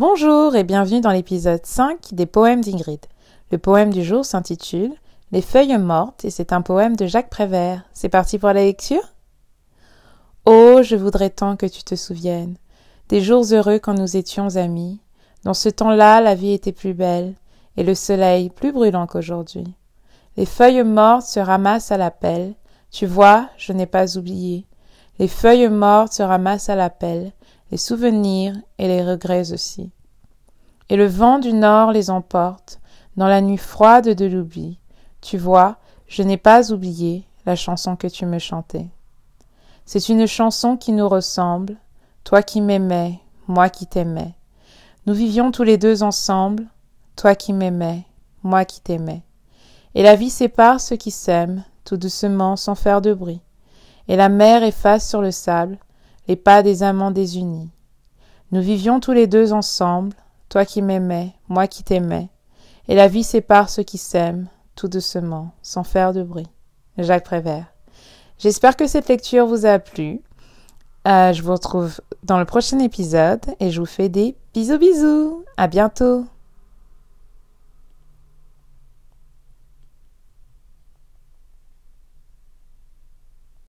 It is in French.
Bonjour et bienvenue dans l'épisode 5 des poèmes d'Ingrid. Le poème du jour s'intitule Les feuilles mortes et c'est un poème de Jacques Prévert. C'est parti pour la lecture? Oh, je voudrais tant que tu te souviennes des jours heureux quand nous étions amis. Dans ce temps-là, la vie était plus belle et le soleil plus brûlant qu'aujourd'hui. Les feuilles mortes se ramassent à la pelle. Tu vois, je n'ai pas oublié. Les feuilles mortes se ramassent à la pelle les souvenirs et les regrets aussi. Et le vent du nord les emporte dans la nuit froide de l'oubli. Tu vois, je n'ai pas oublié la chanson que tu me chantais. C'est une chanson qui nous ressemble, toi qui m'aimais, moi qui t'aimais. Nous vivions tous les deux ensemble, toi qui m'aimais, moi qui t'aimais. Et la vie sépare ceux qui s'aiment, tout doucement sans faire de bruit. Et la mer efface sur le sable pas des amants désunis. Nous vivions tous les deux ensemble, toi qui m'aimais, moi qui t'aimais, et la vie sépare ceux qui s'aiment, tout doucement, sans faire de bruit. Jacques Prévert. J'espère que cette lecture vous a plu. Euh, je vous retrouve dans le prochain épisode et je vous fais des bisous bisous. À bientôt.